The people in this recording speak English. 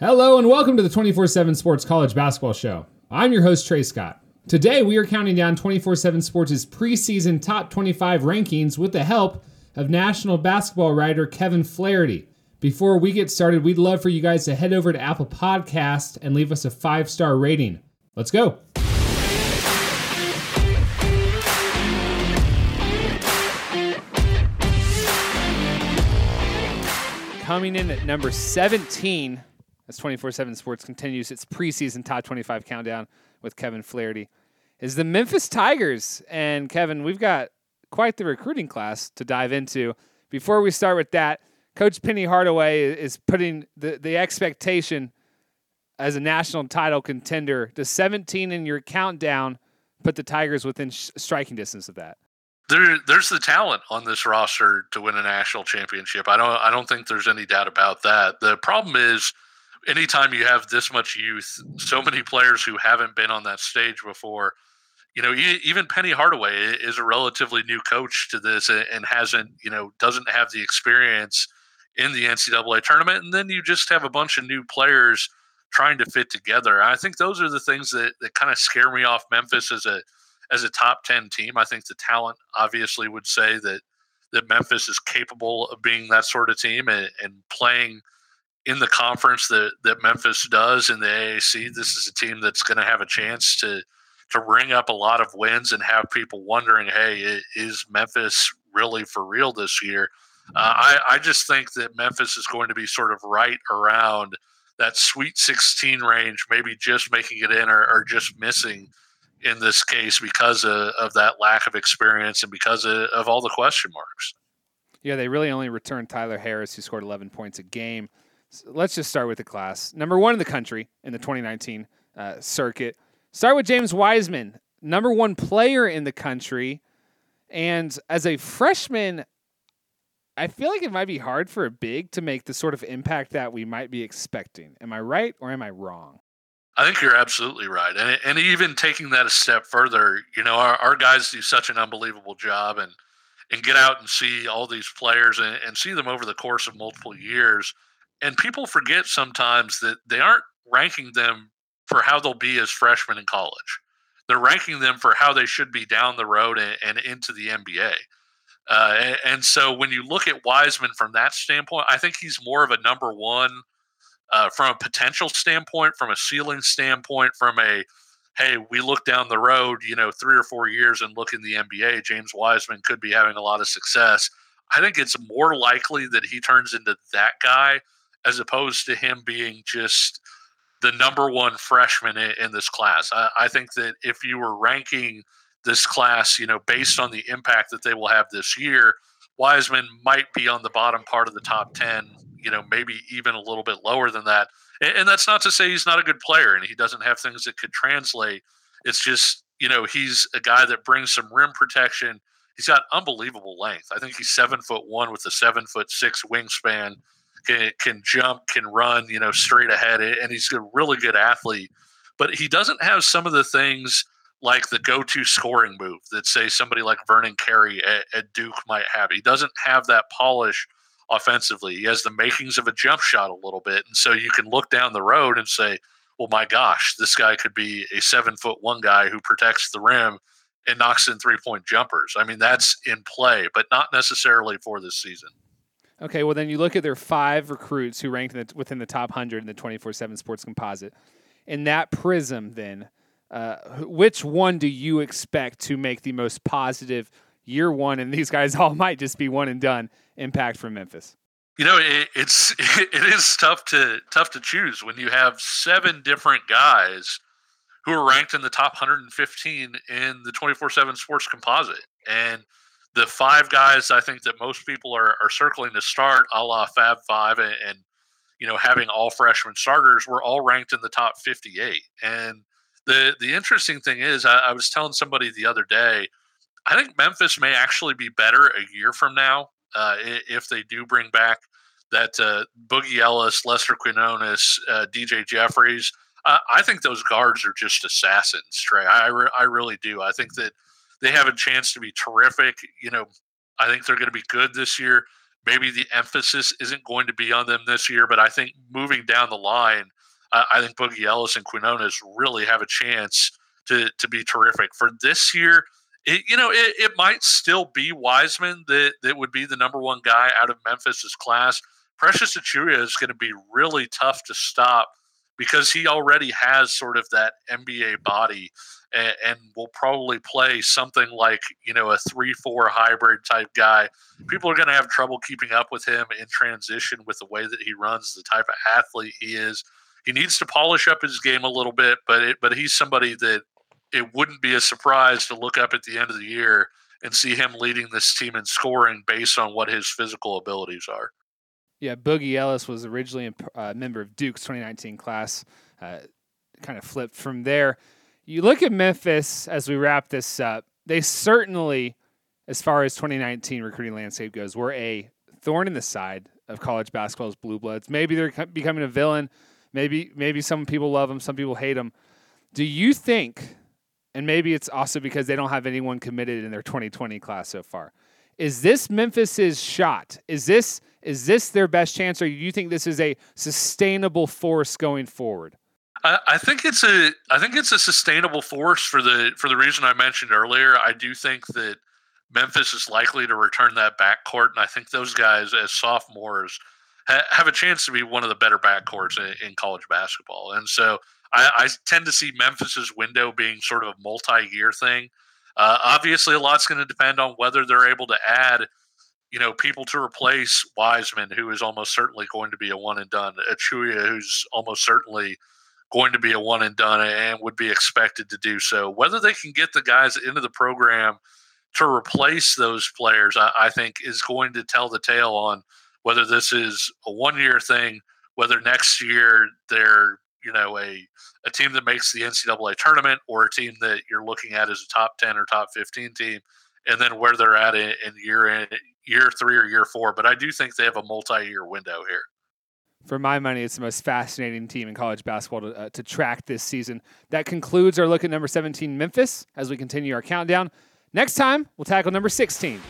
Hello and welcome to the 24 7 Sports College Basketball Show. I'm your host, Trey Scott. Today we are counting down 24 7 Sports' preseason top 25 rankings with the help of national basketball writer Kevin Flaherty. Before we get started, we'd love for you guys to head over to Apple Podcast and leave us a five star rating. Let's go. Coming in at number 17 as 24 7 Sports continues its preseason top 25 countdown with Kevin Flaherty, is the Memphis Tigers. And Kevin, we've got quite the recruiting class to dive into. Before we start with that, Coach Penny Hardaway is putting the, the expectation as a national title contender. Does 17 in your countdown put the Tigers within sh- striking distance of that? There, there's the talent on this roster to win a national championship. I don't, I don't think there's any doubt about that. The problem is anytime you have this much youth, so many players who haven't been on that stage before, you know, even Penny Hardaway is a relatively new coach to this and hasn't, you know, doesn't have the experience in the NCAA tournament. And then you just have a bunch of new players trying to fit together. I think those are the things that, that kind of scare me off Memphis as a as a top 10 team. I think the talent obviously would say that that Memphis is capable of being that sort of team and, and playing – in the conference that that Memphis does in the AAC, this is a team that's going to have a chance to to ring up a lot of wins and have people wondering, hey, is Memphis really for real this year? Uh, I, I just think that Memphis is going to be sort of right around that Sweet 16 range, maybe just making it in or, or just missing in this case because of, of, that lack of experience and because of, of all the question marks. Yeah, they really only returned Tyler Harris, who scored 11 points a game let's just start with the class. Number one in the country in the 2019 uh, circuit. Start with James Wiseman, number one player in the country. And as a freshman, I feel like it might be hard for a big to make the sort of impact that we might be expecting. Am I right or am I wrong? I think you're absolutely right. And, and even taking that a step further, you know, our, our guys do such an unbelievable job and, and get out and see all these players and, and see them over the course of multiple years and people forget sometimes that they aren't ranking them for how they'll be as freshmen in college. They're ranking them for how they should be down the road and, and into the NBA. Uh, and, and, so when you look at Wiseman from that standpoint, I think he's more of a number one uh, from a potential standpoint, from a ceiling standpoint, from a hey, we look down the road, you know, three or four years and look in the NBA, James Wiseman could be having a lot of success. I think it's more likely that he turns into that guy as opposed to him being just the number one freshman in, in this class. I, I, think that if you were ranking this class, you know, based on the impact that they will have this year, Wiseman might be on the bottom part of the top 10, you know, maybe even a little bit lower than that. And, and that's not to say he's not a good player and he doesn't have things that could translate. It's just, you know, he's a guy that brings some rim protection. He's got unbelievable length. I think he's seven foot one with a seven foot six wingspan can, can jump, can run, you know, straight ahead, and he's a really good athlete. But he doesn't have some of the things like the go-to scoring move that say somebody like Vernon Carey at, at Duke might have. He doesn't have that polish offensively. He has the makings of a jump shot a little bit, and so you can look down the road and say, "Well, my gosh, this guy could be a seven foot one guy who protects the rim." and knocks in three point jumpers. I mean, that's in play, but not necessarily for this season. Okay, well then you look at their five recruits who ranked the, within the top hundred in the twenty four seven Sports Composite. In that prism, then, uh, which one do you expect to make the most positive year one? And these guys all might just be one and done impact from Memphis. You know, it, it's it is tough to tough to choose when you have seven different guys who are ranked in the top 115 in the 24/7 Sports Composite, and the five guys I think that most people are, are circling to start, a la Fab Five, and, and you know having all freshman starters, were all ranked in the top 58. And the the interesting thing is, I, I was telling somebody the other day, I think Memphis may actually be better a year from now uh, if they do bring back that uh, Boogie Ellis, Lester Quinones, uh, DJ Jeffries. I think those guards are just assassins, Trey. I, re- I really do. I think that they have a chance to be terrific. You know, I think they're going to be good this year. maybe the emphasis isn't going to be on them this year. But I think moving down the line, uh, I think Boogie Ellis and Quinones really have a chance to to be terrific for this year. It, you know, it, it might still be Wiseman that, that would be the number one guy out of Memphis's class. Precious Achiuwa is going to be really tough to stop because he already has sort of that NBA body and, and, will probably play something like, you know, a 3 4 hybrid type guy. People are going to have trouble keeping up with him in transition with the way that he runs, the type of athlete he is. He needs to polish up his game a little bit, but it, but he's somebody that it wouldn't be a surprise to look up at the end of the year and see him leading this team in scoring based on what his physical abilities are. Yeah, Boogie Ellis was originally a uh, member of Duke's 2019 class. Uh, kind of flipped from there. You look at Memphis as we wrap this up. They certainly, as far as 2019 recruiting landscape goes, were a thorn in the side of college basketball's blue bloods. Maybe they're becoming a villain. Maybe maybe some people love them, some people hate them. Do you think and maybe it's also because they don't have anyone committed in their 2020 class so far. Is this Memphis's shot? Is this is this their best chance, or do you think this is a sustainable force going forward? I, I think it's a I think it's a sustainable force for the for the reason I mentioned earlier. I do think that Memphis is likely to return that backcourt, and I think those guys as sophomores ha- have a chance to be one of the better backcourts in, in college basketball. And so I, I tend to see Memphis's window being sort of a multi-year thing. Uh, obviously, a lot's going to depend on whether they're able to add, you know, people to replace Wiseman, who is almost certainly going to be a one and done. Achiuwa, who's almost certainly going to be a one and done and would be expected to do so. Whether they can get the guys into the program to replace those players, I, I think, is going to tell the tale on whether this is a one year thing, whether next year they're you know a a team that makes the NCAA tournament or a team that you're looking at as a top 10 or top 15 team and then where they're at in, in year in year 3 or year 4 but I do think they have a multi-year window here for my money, it's the most fascinating team in college basketball to, uh, to track this season. That concludes our look at number 17, Memphis, as we continue our countdown. Next time, we'll tackle number 16,